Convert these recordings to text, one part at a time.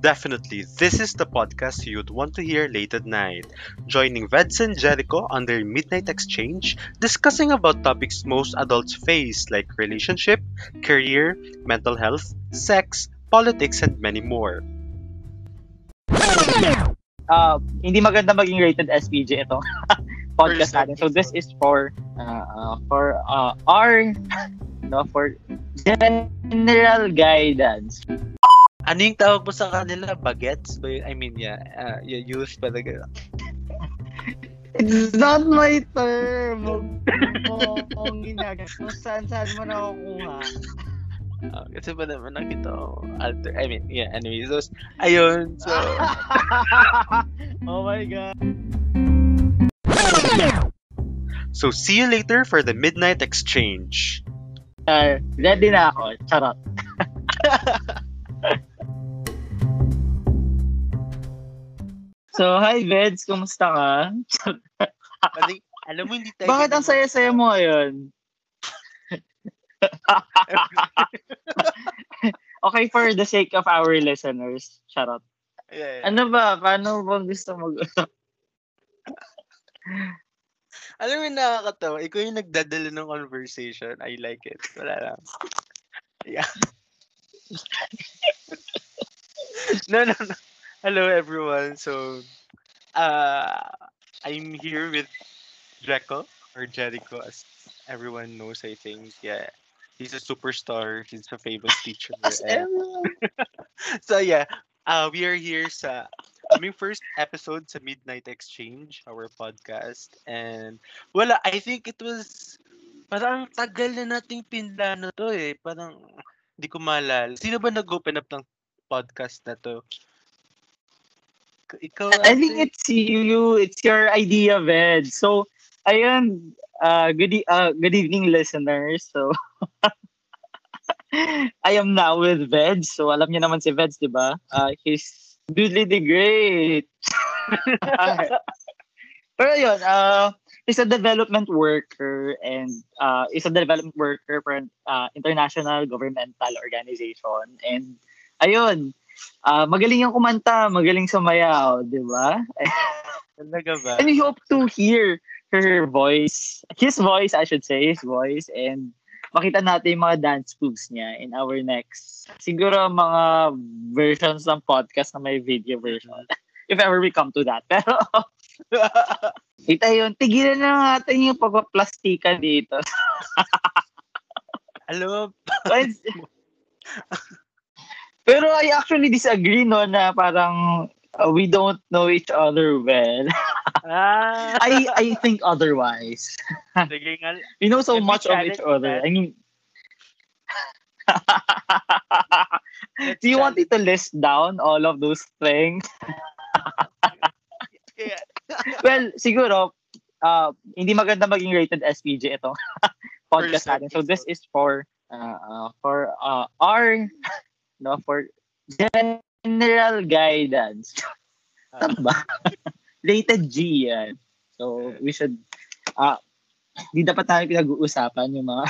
Definitely, this is the podcast you'd want to hear late at night. Joining Veds and Jericho on their midnight exchange, discussing about topics most adults face like relationship, career, mental health, sex, politics, and many more. uh, hindi maganda maging rated SPJ itong podcast natin. So this is for uh, uh, for uh, our no for general guidance. Ano yung tawag mo sa kanila? Bagets? Ba? I mean, yeah. Uh, you use talaga. It's not my term. Huwag mo akong ginagamit. Kung saan saan mo nakukuha. Uh, kasi ba naman nakita ko alter. I mean, yeah. Anyways, those, ayun. So, oh my god. so see you later for the midnight exchange. Uh, ready na ako. Charot. So, hi, Veds. Kumusta ka? Kasi, alam mo, hindi tayo... Bakit ang saya-saya mo ngayon? okay, for the sake of our listeners, charot. Yeah, yeah. Ano ba? Paano ba gusto mag... Alam mo, nakakatawa. Ikaw yung nagdadala ng conversation. I like it. Wala lang. Yeah. no, no, no. Hello, everyone. So, uh, I'm here with Jericho, or Jericho, as everyone knows, I think. Yeah. He's a superstar. He's a famous teacher. and- so yeah, uh, we are here sa aming first episode sa Midnight Exchange, our podcast. And wala, I think it was parang tagal na nating pinlano to eh. Parang hindi ko maalala. Sino ba nag-open up ng podcast na to? Ikaw, I think it's you. It's your idea, Ved. So, ayun. Uh, good, uh, good evening, listeners. So, I am now with Ved. So, alam niyo naman si Veds, di ba? Uh, he's Dudley the Great. Pero yun, uh, he's a development worker and uh, he's a development worker for an uh, international governmental organization. And ayun, uh, magaling yung kumanta, magaling sumayaw, di ba? Talaga ba? And we hope to hear her voice, his voice, I should say, his voice, and makita natin yung mga dance moves niya in our next, siguro mga versions ng podcast na may video version. If ever we come to that. Pero, kita yun, tigilan na natin yung pagpaplastika dito. Alam But- Pero I actually disagree no na parang uh, we don't know each other well. ah, I I think otherwise. sige nga. We know so much of each other. that- I mean, do you want me to list down all of those things? Well, siguro, uh, hindi maganda maging rated SPJ itong podcast natin. So this is for uh, uh, for uh, our no for general guidance. Tama ba? rated G yan. So we should uh, di dapat tayo pinag-uusapan yung mga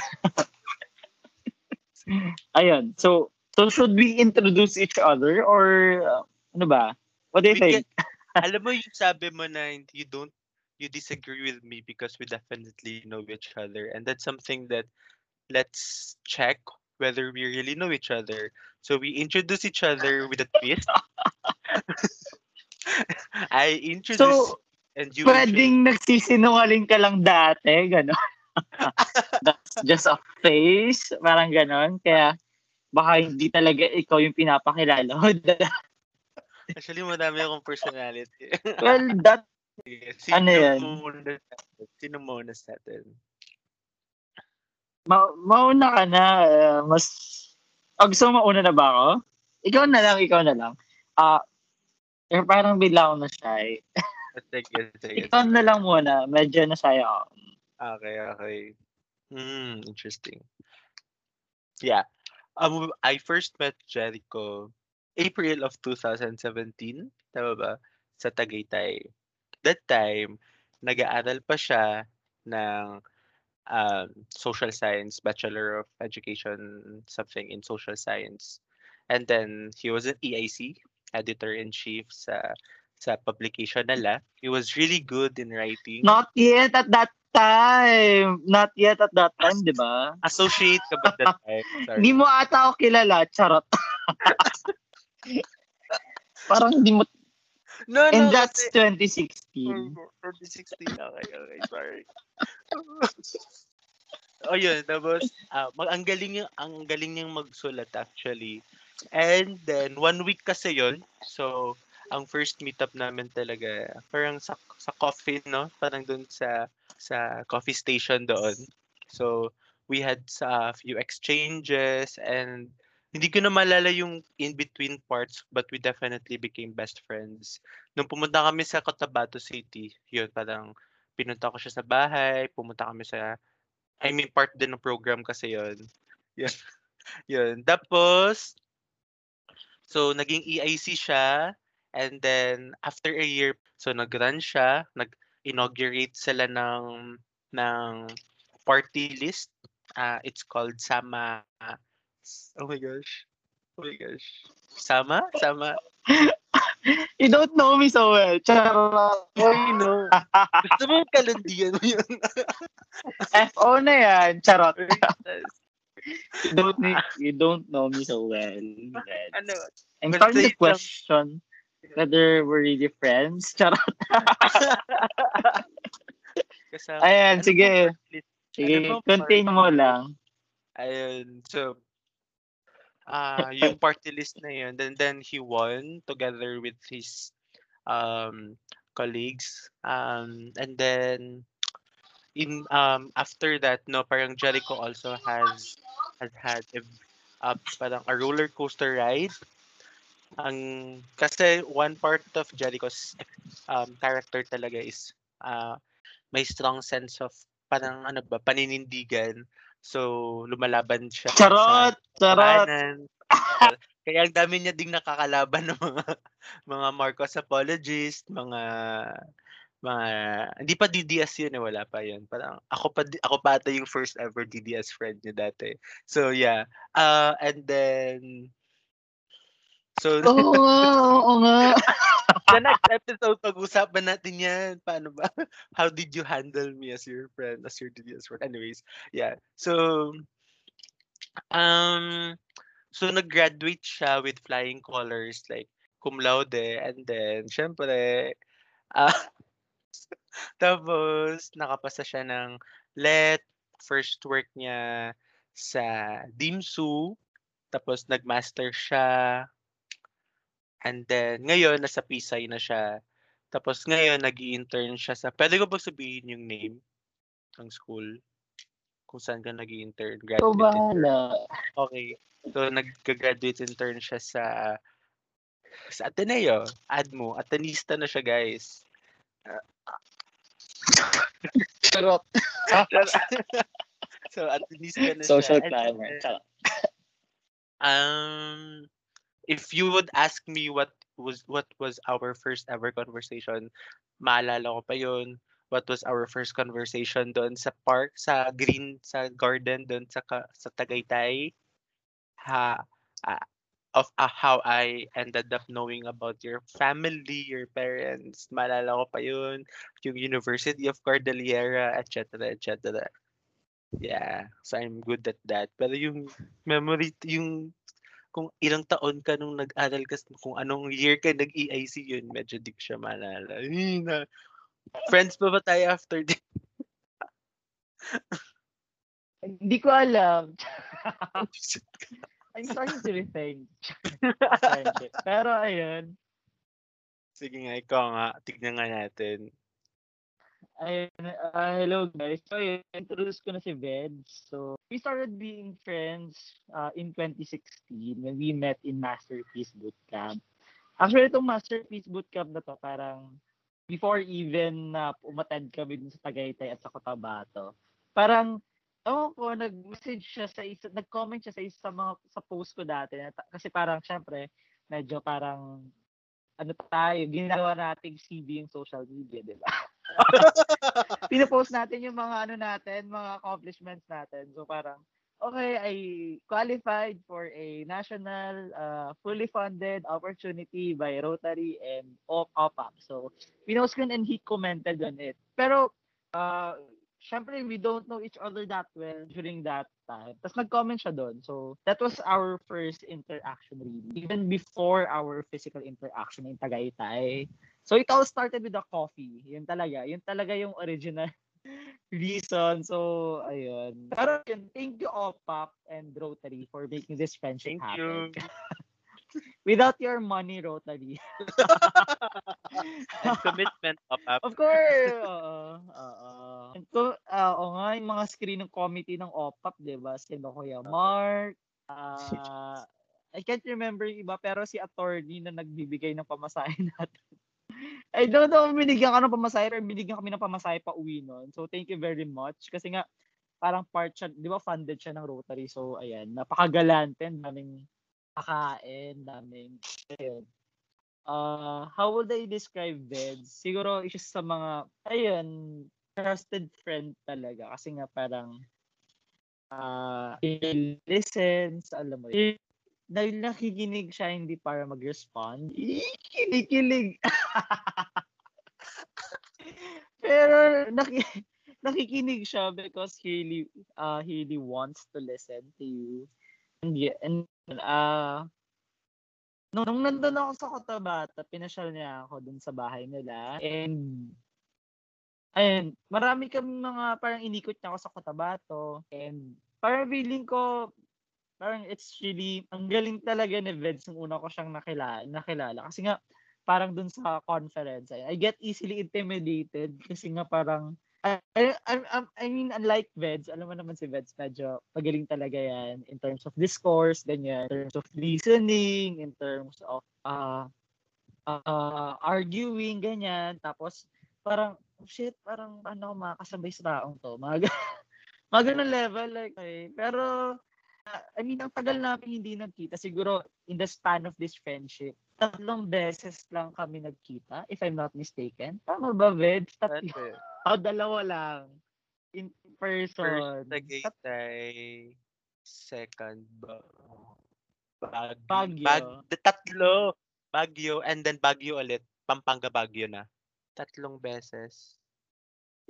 Ayun. So so should we introduce each other or uh, ano ba? What do you We think? Alam mo yung sabi mo na you don't you disagree with me because we definitely know each other and that's something that let's check whether we really know each other. So we introduce each other with a twist. I introduce So, and you Pwedeng nagsisinungaling ka lang dati, gano'n. That's just a face, parang gano'n. Kaya, baka hindi talaga ikaw yung pinapakilala. introduce- Actually, madami akong personality. well, that, Sige, Sino Ano yan? muna? Sino muna sa atin? Ma- mauna ka na. uh, mas, oh, gusto mo mauna na ba ako? Ikaw na lang, ikaw na lang. Ah, uh, parang bigla ako na shy. Sige, sige. Ikaw na lang muna. Medyo na shy ako. Okay, okay. Hmm, interesting. Yeah. Um, I first met Jericho April of 2017. Tama ba? Sa Tagaytay. That time, nag-aaral pa siya ng um, social science, Bachelor of Education, something in social science. And then he was at EIC editor-in-chief sa sa publication nila. He was really good in writing. Not yet at that time. Not yet at that time, di ba? Associate ka ba that time? Sorry. Hindi mo ata ako kilala, charot. Parang hindi mo, No, no, and that's kasi- 2016. 2016. Okay, okay, sorry. oh, yun. Tapos, ah, mag, ang galing yung, ang galing niyang magsulat actually. And then, one week kasi yun. So, ang first meetup namin talaga, parang sa, sa coffee, no? Parang dun sa, sa coffee station doon. So, we had sa few exchanges and hindi ko na malala yung in-between parts but we definitely became best friends. Nung pumunta kami sa Cotabato City, yun, parang pinunta ko siya sa bahay, pumunta kami sa, I mean, part din ng program kasi yun. Yun. yun. Tapos, so, naging EIC siya, and then, after a year, so, nag-run siya, nag-inaugurate sila ng, ng party list. Uh, it's called Sama, oh my gosh. Oh my gosh. Sama? Sama? You don't know me so well. Charot. Oh, you know. Gusto mo kalandian mo yun. FO na yan. Charot. You don't, need, you don't know me so well. Reds. ano? I'm basta starting to yun lang. question whether we're really friends. Charot. Kasama. Ayan, Ano sige. bang? Sige, Ano continue mo lang. Ayun. So, ah yung party list na yun. Then, then he won together with his um, colleagues. Um, and then, in um after that, no, parang Jericho also has has had a, a parang a roller coaster ride. Ang kasi one part of Jericho's um, character talaga is uh, may strong sense of parang ano ba paninindigan. So lumalaban siya Charot! Charot! Kaya ang dami niya ding nakakalaban ng mga mga Marcos apologists, mga mga hindi pa DDS yun eh, wala pa yun. Parang ako pa ako pa ata yung first ever DDS friend niya dati. So yeah. Uh and then so Oo nga, oo nga. the next episode pag-usapan natin yan. Paano ba? How did you handle me as your friend, as your DDS friend? Anyways, yeah. So, um, so nag-graduate siya with flying colors, like cum laude, and then, syempre, ah, tapos, nakapasa siya ng LET, first work niya sa DIMSU, tapos nag-master siya, And then, ngayon, nasa Pisay na siya. Tapos ngayon, nag intern siya sa... Pwede ko ba sabihin yung name ng school? Kung saan ka nag intern Graduate intern. bahala. Okay. So, nag-graduate intern siya sa sa Ateneo. Admo. Atenista na siya, guys. Charot. so, Atenista na Social siya. And climber. Charot. Um, if you would ask me what was what was our first ever conversation, maalala ko pa yun. What was our first conversation doon sa park, sa green, sa garden doon sa sa Tagaytay? Ha, ah, of ah, how I ended up knowing about your family, your parents. Maalala ko pa yun. Yung University of Cordillera, etc. etc. Yeah, so I'm good at that. Pero yung memory, yung kung ilang taon ka nung nag-aral ka, kung anong year ka nag-EIC yun, medyo di ko siya maalala. Ay, na, friends pa ba tayo after this? Hindi ko alam. I'm starting to rethink. Pero ayun, Sige nga, ikaw nga, tignan nga natin. ayun ah, hello guys. So, ayun, introduce ko na si Veds. So, we started being friends uh, in 2016 when we met in Masterpiece Bootcamp. Actually, itong Masterpiece Bootcamp na to, parang before even na umattend kami dun sa Tagaytay at sa Cotabato, parang ewan ko, nag-message siya sa isa, nag-comment siya sa isa sa mga sa post ko dati. Kasi parang, syempre, medyo parang ano tayo, ginagawa nating CV yung social media, di ba? Pinapost natin yung mga ano natin, mga accomplishments natin. So parang, okay, I qualified for a national uh, fully funded opportunity by Rotary and OPAP. So, pinost ko and he commented on it. Pero, uh, syempre, we don't know each other that well during that time. Tapos nag-comment siya doon. So, that was our first interaction really. Even before our physical interaction in Tagaytay. So, it all started with the coffee. Yun talaga. Yun talaga yung original reason. So, ayun. Pero thank you OPAP and Rotary for making this friendship Thank happen. you. Without your money, Rotary. And commitment up. Of course. Oo. Oo. To, uh, o nga, yung mga screen ng committee ng OPAP, di ba? Sino Kuya Mark, uh, I can't remember yung iba, pero si attorney na nagbibigay ng pamasahe natin. I don't know, binigyan ka ng pamasahe, pero binigyan kami ng pamasahe pa uwi nun. So, thank you very much. Kasi nga, parang part siya, di ba, funded siya ng Rotary. So, ayan, napakagalante, daming pakain, daming, ayun. Uh, how would I describe Veds? Siguro, isa sa mga, ayun, trusted friend talaga. Kasi nga parang, uh, listens, alam mo yun. Dahil nakikinig siya, hindi para mag-respond. Kinikilig. Pero naki, nakikinig siya because he really, uh, he really wants to listen to you. And, yeah, and uh, nung, nung nandun ako sa Cotabato, pinasyal niya ako dun sa bahay nila. And ayun, marami kami mga parang inikot niya ako sa Cotabato. And parang feeling ko, parang it's really, ang galing talaga ni Veds nung una ko siyang nakilala, nakilala. Kasi nga, parang dun sa conference, I, get easily intimidated kasi nga parang, I, I, I, I mean, unlike Veds, alam mo naman si Veds, medyo magaling talaga yan in terms of discourse, ganyan, in terms of listening, in terms of uh, uh, arguing, ganyan. Tapos, parang, oh shit, parang ano, makakasabay sa taong to. Mga, mga ganun level, like, okay. Pero, uh, I mean, ang tagal namin hindi nagkita. Siguro, in the span of this friendship, tatlong beses lang kami nagkita, if I'm not mistaken. Tama ba? That's Tatlo. Oh, dalawa lang. In person. First Tagaytay, second ba? Baguio. Baguio. Bag, the tatlo. Baguio and then Baguio ulit. Pampanga Baguio na. Tatlong beses.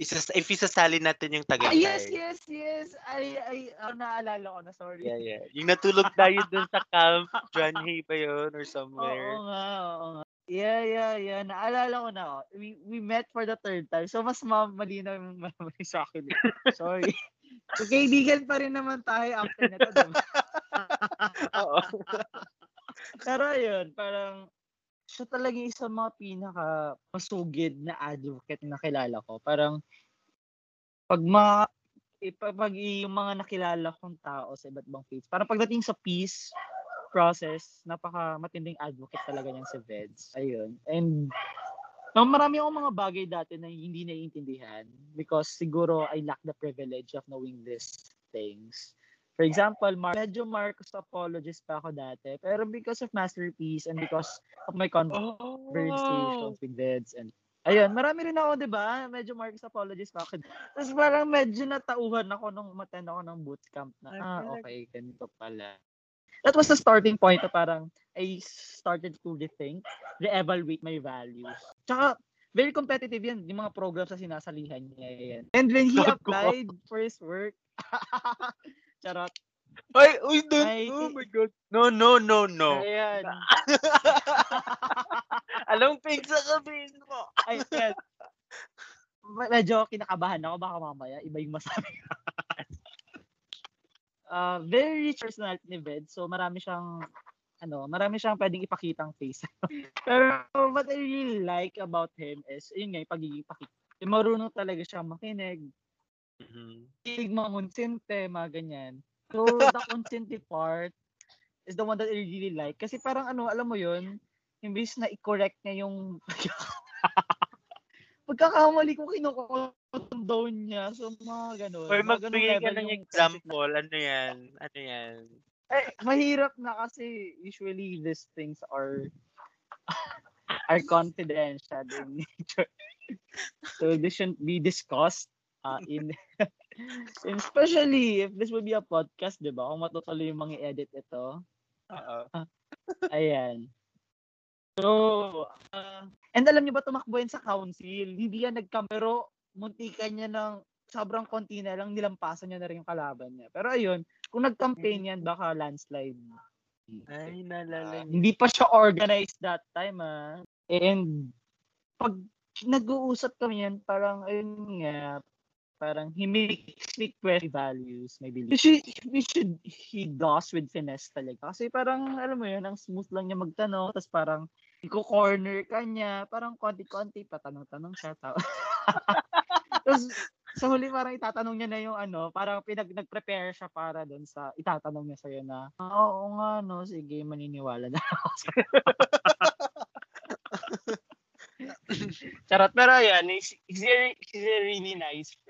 Isa, if isasali natin yung Ah, Tagaytay. yes, yes, yes. Ay, ay, oh, naalala ko na, sorry. Yeah, yeah. Yung natulog tayo dun sa camp, John Hay ba yun or Oo somewhere. nga, oo nga. Yeah, yeah, yeah. Naalala ko na. Oh. We, we met for the third time. So, mas ma- malinaw yung memory sa akin. eh. Sorry. so, kaibigan pa rin naman tayo after nito. Oo. Pero yun, parang siya talaga yung sa mga pinaka masugid na advocate na kilala ko. Parang pag mga eh, pag yung mga nakilala kong tao sa iba't ibang faiths, parang pagdating sa peace process, napaka matinding advocate talaga niyan si Veds. Ayun. And no, marami akong mga bagay dati na hindi naiintindihan because siguro I lack the privilege of knowing these things. For example, Mar medyo Marcos apologist pa ako dati. Pero because of Masterpiece and because of my conversations Oh. with Veds and Ayun, marami rin ako, di ba? Medyo Marcos apologist pa ako. Tapos parang medyo natauhan ako nung umattend ako ng bootcamp na, ah, okay, ganito pala. That was the starting point na parang I started to rethink, re-evaluate my values. Tsaka, very competitive yan, yung mga programs na sinasalihan niya yan. And when he applied for his work, charot, Ay, uy, don't. Ay, oh my God. No, no, no, no. ayan, Alam, pink sa sabihin mo. ay. Me- Medyo kinakabahan ako, baka mamaya, iba yung masabi ko. uh, very rich personality ni Ved, so marami siyang ano, marami siyang pwedeng ipakitang face. Pero what I really like about him is, yun nga, yung pagiging pakita. Marunong talaga siya makinig, Mhm. kilig mga konsente, mga ganyan. So, the konsente part is the one that I really like. Kasi parang ano, alam mo yun, imbis na i-correct niya yung pagkakamali ko kinukondone niya. So, mga ganun. Or magbigay ka ng example. Ano yan? Ano yan? Eh, mahirap na kasi usually these things are are confidential in nature. So, this shouldn't be discussed uh, in especially if this will be a podcast, di ba? Kung matutuloy yung mga edit ito. Oo. Ayan. So, uh, and alam niyo ba tumakbo yan sa council? Hindi yan nagkam, pero muntikan niya ng sobrang konti na lang, nilampasan niya na rin yung kalaban niya. Pero ayun, kung nag-campaign yan, baka landslide. Ay, nalala niyo. Hindi pa siya organized that time, ah. And pag nag-uusap kami yan, parang, ayun nga, parang he makes me question values, my beliefs. We should, we should, he does with finesse talaga. Kasi parang, alam mo yun, ang smooth lang niya magtanong, tapos parang, iko-corner ka niya, parang konti-konti, patanong-tanong siya. Tapos, tapos, sa huli parang itatanong niya na yung ano, parang pinag nag-prepare siya para doon sa itatanong niya sa'yo na, "Ah, oo nga no, sige, maniniwala na ako sa'yo." Charot, pero yan, he's, he's, a, he's a really nice friend.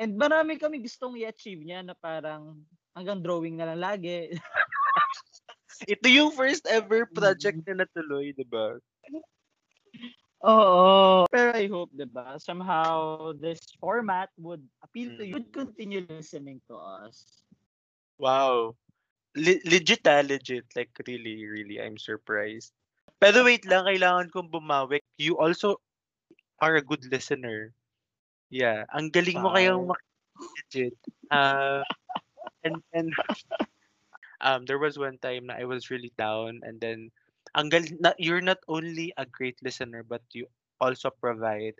And marami kami gustong i-achieve niya na parang hanggang drawing na lang lagi. Ito yung first ever project na natuloy, di ba? Oo. Pero I hope, di ba, somehow this format would appeal to you, would continue listening to us. Wow. Le- legit ah, legit. Like really, really, I'm surprised. Pero wait lang, kailangan kong bumawi. You also are a good listener. Yeah. Ang galing mo kayang Wow. mak- legit. Uh, and and um there was one time na I was really down and then ang gal- na, you're not only a great listener but you also provide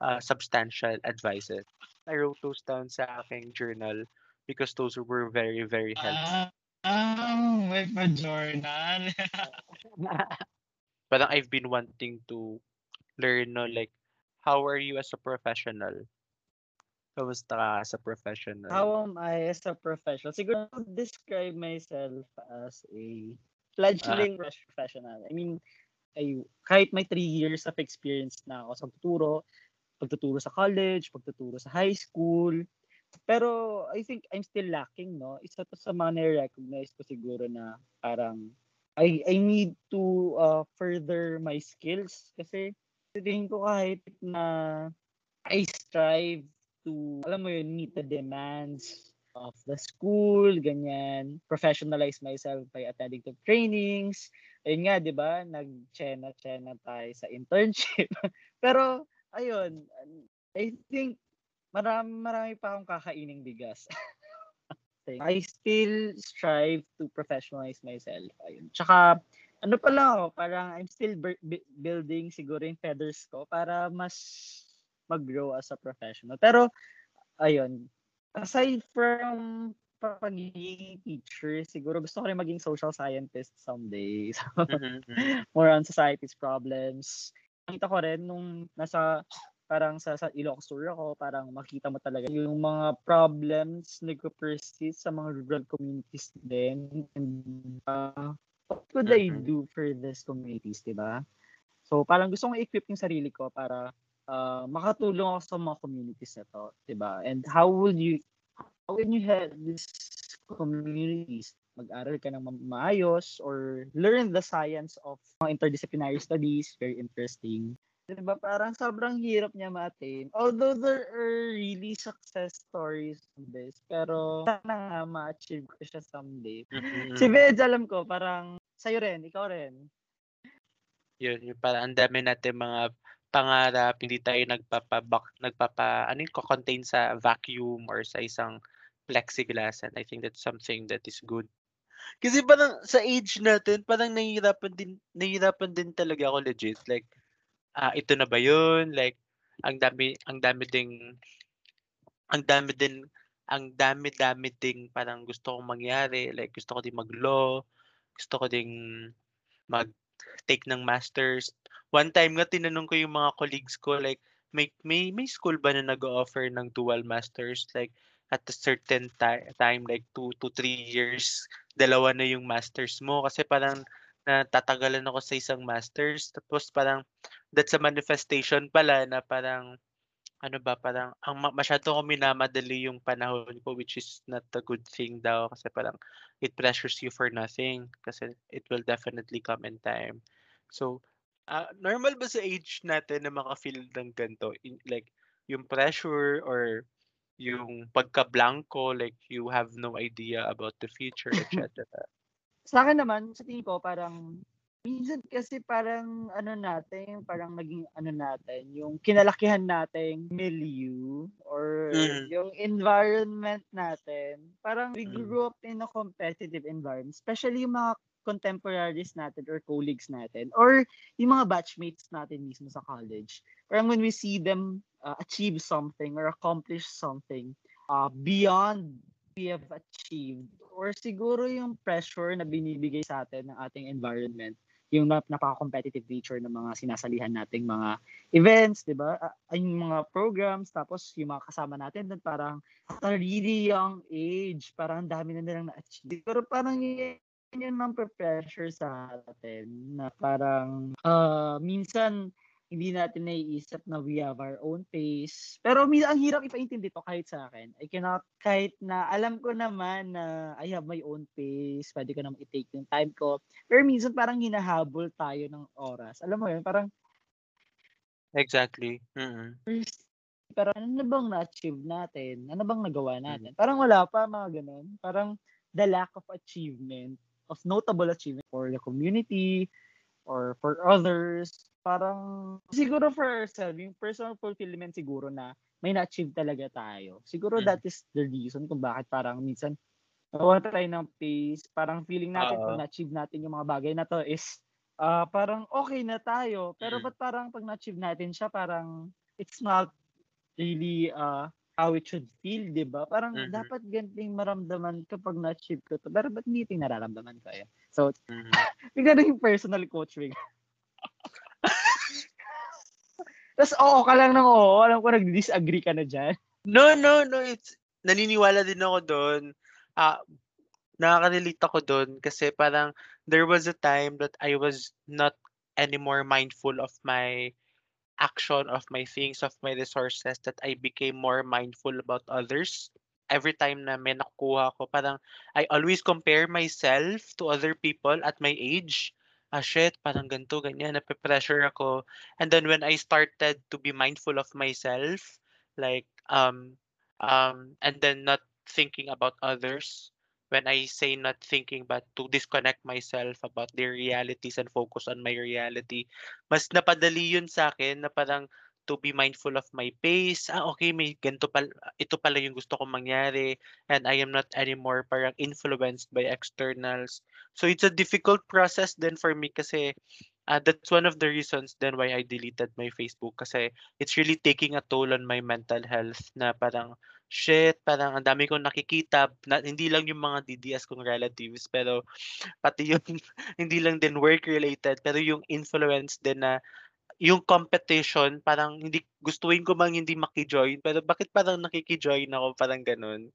uh, substantial advices. I wrote those down sa aking journal because those were very very helpful. Ah, may pa-journal. parang I've been wanting to learn no like how are you as a professional? Kamusta ka as a professional? How am I as a professional? Siguro I would describe myself as a fledgling professional. I mean, ay, kahit may three years of experience na ako sa pagtuturo, pagtuturo sa college, pagtuturo sa high school, pero I think I'm still lacking, no? Isa to sa mga na-recognize ko siguro na parang I I need to uh, further my skills kasi tingin ko kahit na I strive to, alam mo yun, meet the demands of the school, ganyan, professionalize myself by attending to trainings. Ayun nga, di ba, nag-chena-chena tayo sa internship. Pero, ayun, I think marami, marami pa akong kakaining bigas. I still strive to professionalize myself. Ayun. Tsaka, ano pa lang ako, parang I'm still bu- building siguro yung feathers ko para mas mag-grow as a professional. Pero, ayun, aside from pa- pagiging teacher, siguro gusto ko rin maging social scientist someday. So, Mhm, mhm. more on society's problems. Nakita ko rin nung nasa parang sa, sa Ilocos Sur ako, parang makita mo talaga yung mga problems nagpo-persist sa mga rural communities din. And uh, what could I Mhm. do for these communities, di ba? So parang gusto kong i-equip yung sarili ko para uh, makatulong ako sa mga communities na to, di ba? And how will you, how will you help these communities? Mag-aral ka ng ma- maayos or learn the science of mga interdisciplinary studies, very interesting. Diba, parang sobrang hirap niya ma-attain. Although there are really success stories on this, pero sana nga ma-achieve ko siya someday. Mhm, Si. Veg, alam ko, parang sa'yo rin, ikaw rin. Yun, yung parang ang dami natin mga pangarap, hindi tayo nagpapa, nagpapa, ano yung contain sa vacuum or sa isang plexiglass and I think that's something that is good. Kasi parang sa age natin, parang nahihirapan din, nahihirapan din talaga ako legit. Like, ah ito na ba yun? Like, ang dami, ang dami ding, ang dami din, ang dami-dami ding parang gusto kong mangyari. Like, gusto ko din mag-law, gusto ko ding mag-take ng masters. One time nga, tinanong ko yung mga colleagues ko, like, may, may, may school ba na nag-offer ng dual masters? Like, at a certain ti- time, like two to three years, dalawa na yung masters mo. Kasi parang natatagalan ako sa isang masters. Tapos parang, that's a manifestation pala na parang, ano ba, parang, ang ma- masyado ko minamadali yung panahon ko, which is not a good thing daw. Kasi parang, it pressures you for nothing. Kasi it will definitely come in time. So, ah, normal ba sa age natin na maka-feel ng ganito? In- like, yung pressure or yung pagka-blanco, like you have no idea about the future, etc. Sa akin naman, sa tingin ko, parang minsan kasi parang ano natin, parang naging ano natin, yung kinalakihan nating milieu or Mhm. yung environment natin. Parang we Mm. grew up in a competitive environment, especially yung mga contemporaries natin or colleagues natin or yung mga batchmates natin mismo sa college. Parang when we see them uh, achieve something or accomplish something uh, beyond we have achieved or siguro yung pressure na binibigay sa atin ng ating environment yung nap- napaka-competitive nature ng mga sinasalihan nating mga events, 'di ba? Ah, yung mga programs tapos yung mga kasama natin doon parang at a really young age, parang ang dami na nilang na-achieve. Pero parang yun yun ang pressure sa atin na parang ah, minsan hindi natin naiisip na we have our own pace. Pero min- ang hirap ipaintindi to kahit sa akin. I cannot, kahit na alam ko naman na I have my own pace, pwede ko naman i-take yung time ko. Pero minsan parang hinahabol tayo ng oras. Alam mo yun, parang Exactly. First, parang ano na bang na-achieve natin? Ano bang nagawa natin? Parang wala pa, mga ganun. Parang the lack of achievement, of notable achievement for the community or for others. Parang siguro for ourselves, yung personal fulfillment siguro na may na-achieve talaga tayo. Siguro Mm. that is the reason kung bakit parang minsan nawawala tayo ng pace. Parang feeling natin Oo. kung na-achieve natin yung mga bagay na to is ah parang okay na tayo. Pero Mm. ba't parang pag na-achieve natin siya, parang it's not really uh, how it should feel, di ba? Parang Mhm. dapat ganito yung maramdaman kapag na-achieve ko to. Pero ba't hindi nararamdaman ko yun? So, Mhm. bigla na yung personal coach bigla. Tapos oo ka lang ng oo. Alam ko nag-disagree ka na dyan. No, no, no. It's, naniniwala din ako doon. Ah, nakaka-relate ako doon kasi parang there was a time that I was not anymore mindful of my action, of my things, of my resources, that I became more mindful about others. Every time na may nakukuha ko, parang I always compare myself to other people at my age. Ah, shit, parang ganito, ganyan, nape-pressure ako. And then when I started to be mindful of myself, like, um, um, and then not thinking about others, when I say not thinking but to disconnect myself about their realities and focus on my reality, mas napadali yun sa akin na parang to be mindful of my pace. Ah, okay, may ganito pala, ito pala yung gusto kong mangyari and I am not anymore parang influenced by externals. So it's a difficult process then for me kasi uh, that's one of the reasons then why I deleted my Facebook kasi it's really taking a toll on my mental health na parang shit, parang ang dami kong nakikita, na, hindi lang yung mga DDS kong relatives, pero pati yung, hindi lang din work-related, pero yung influence din na, yung competition, parang hindi, gustuin ko mang hindi makijoin, pero bakit parang nakikijoin ako, parang ganun.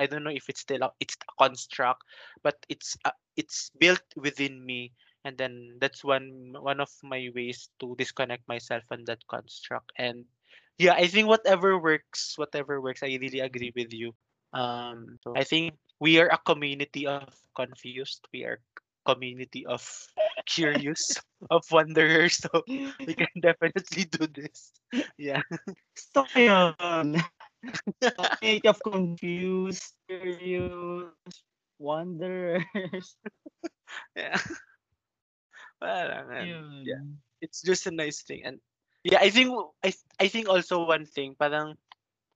I don't know if it's still, a, it's a construct, but it's, uh, it's built within me. And then that's one one of my ways to disconnect myself from that construct. And yeah, I think whatever works, whatever works, I really agree with you. Um, so I think we are a community of confused. We are community of curious, of wanderers. So we can definitely do this. Yeah. Ko yun. State of confused, curious, wanderers. Yeah. Yun. yeah. it's just a nice thing and yeah i think i i think also one thing parang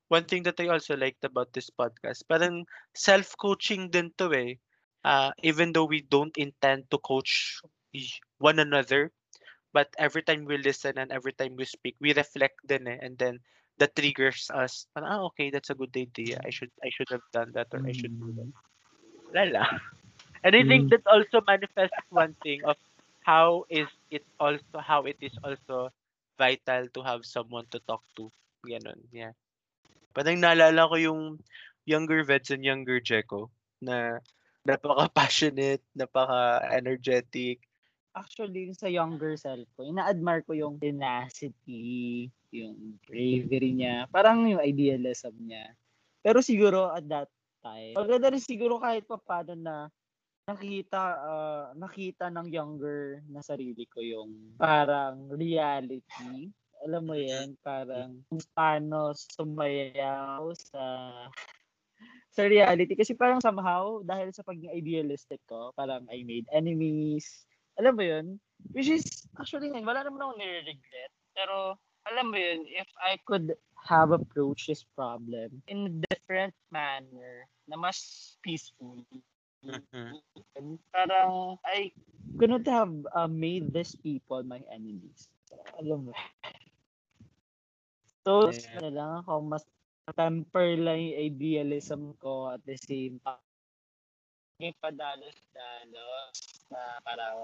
one thing that i also liked about this podcast parang self coaching din to eh. Uh, even though we don't intend to coach one another but every time we listen and every time we speak we reflect din eh and then that triggers us. Parang, ah okay that's a good idea. I should i should have done that or i should do that. Lala and i think Mm. that also manifests one thing of how is it also how it is also vital to have someone to talk to. Ganon, yeah. Parang naalala ko yung younger vets and younger Jeko na napaka-passionate, napaka-energetic. Actually, sa younger self ko, ina-admire ko yung tenacity, yung bravery niya, parang yung idealism niya. Pero siguro at that time, maganda rin siguro kahit pa paano na nakita ah, nakita ng younger na sarili ko yung parang reality alam mo yan, parang kung paano sumayaw sa sa reality. Kasi parang somehow, dahil sa pagiging idealistic ko, parang I made enemies. Alam mo yun? Which is, actually, wala naman ako nire-regret. Pero, alam mo yun, if I could have approached this problem in a different manner na mas peaceful, Mhm. parang I couldn't have uh, made these people my enemies. Alam mo. So, Yeah. na lang ako mas temper lang yung idealism ko at the same time. May padalos-dalos na parang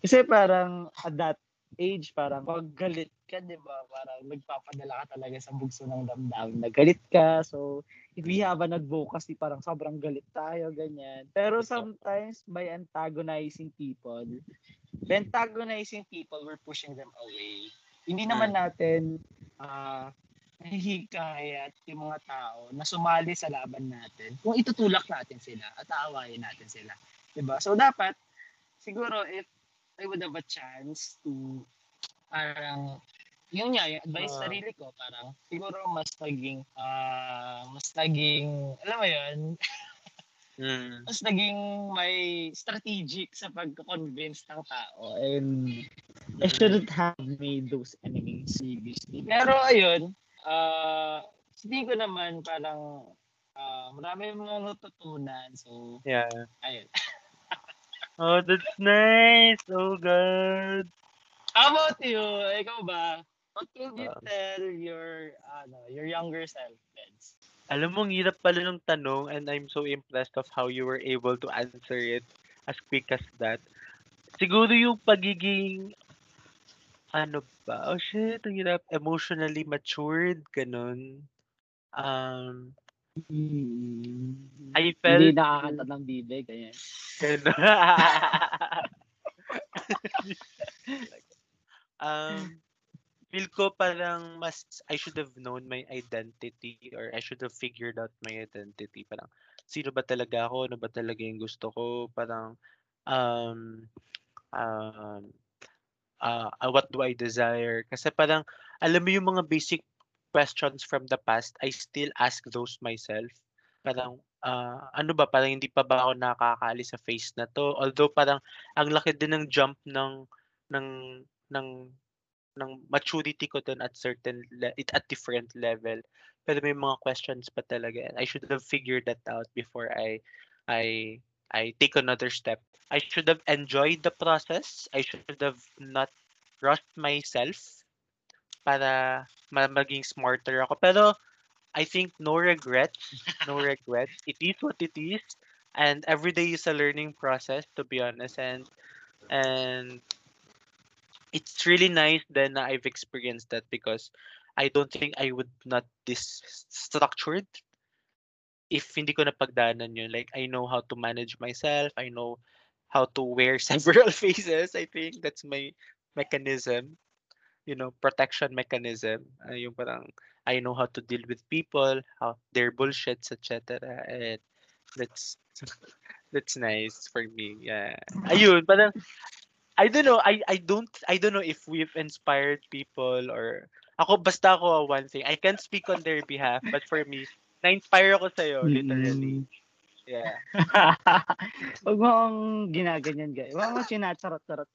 kasi parang at that age, parang pag galit ka, di ba? Parang nagpapadala ka talaga sa bugso ng damdamin. Nagalit ka. So, if we have an advocacy, parang sobrang galit tayo, ganyan. Pero sometimes, by antagonizing people, by antagonizing people, we're pushing them away. Hindi naman natin ah nahihikayat yung mga tao na sumali sa laban natin kung itutulak natin sila at aawayin natin sila. Diba? So, dapat, siguro, if I would have a chance to parang yun nga, yung advice Ah. sarili ko, parang siguro mas naging, ah mas naging, alam mo yun, Mm. mas naging may strategic sa pagko-convince ng tao. And I shouldn't have made those enemies previously. Pero ayun, ah hindi ko naman parang ah marami mga natutunan. So, Yeah. ayun. Oh, that's nice. Oh, God. How about you? Ikaw ba? What would you Um, tell your ano, your younger self, Benz? Alam mo, ang hirap pala ng tanong and I'm so impressed of how you were able to answer it as quick as that. Siguro yung pagiging, ano ba? Oh shit, ang hirap. Emotionally matured, ganun. Um, I felt... Hindi nakakanta ng bibig. Ganyan. Um, feel ko parang mas I should have known my identity or I should have figured out my identity. Parang sino ba talaga ako? Ano ba talaga yung gusto ko? Parang um, um, uh, uh, what do I desire? Kasi parang alam mo yung mga basic questions from the past, I still ask those myself. Parang ah, ano ba, parang hindi pa ba ako nakakaalis sa phase na to? Although parang ang laki din ng jump ng ng ng ng maturity ko dun at certain le- at different level. Pero may mga questions pa talaga. and I should have figured that out before I I I take another step. I should have enjoyed the process. I should have not rushed myself para ma- maging smarter ako. Pero I think no regrets, no regrets. It is what it is, and every day is a learning process. To be honest, and and it's really nice then na I've experienced that because I don't think I would not this structured if hindi ko napagdaanan yun. Like I know how to manage myself. I know how to wear several faces. I think that's my mechanism. You know, protection mechanism. Uh, yung parang I know how to deal with people, how their bullshits, etc. And that's that's nice for me. Yeah. Ayun, parang I don't know. I I don't I don't know if we've inspired people or ako basta ako one thing. I can't speak on their behalf, but for me, na-inspire ako sa'yo, literally. Yeah. Huwag mo akong ginaganyan, guys. Huwag mo sinacharot-charot.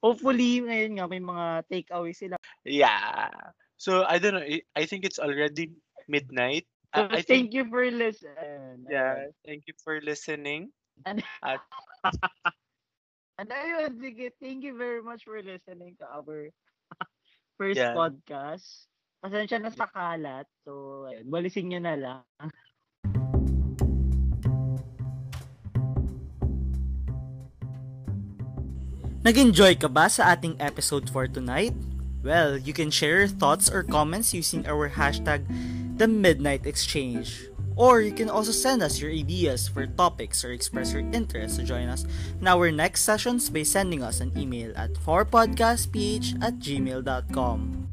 Hopefully, ngayon nga, may mga takeaway sila. Yeah. So I don't know. I- think it's already midnight. So, I, I thank think you for listening. yeah. Thank you for listening. And, At- and ayun, sige, thank you very much for listening to our first Yeah. podcast. Pasensya na sa kalat. So, ayun, walisin nyo na lang. Nag-enjoy ka ba sa ating episode for tonight? Well, you can share your thoughts or comments using our hashtag The Midnight Exchange. Or you can also send us your ideas for topics or express your interest to join us in our next sessions by sending us an email at 4podcastph at gmail.com.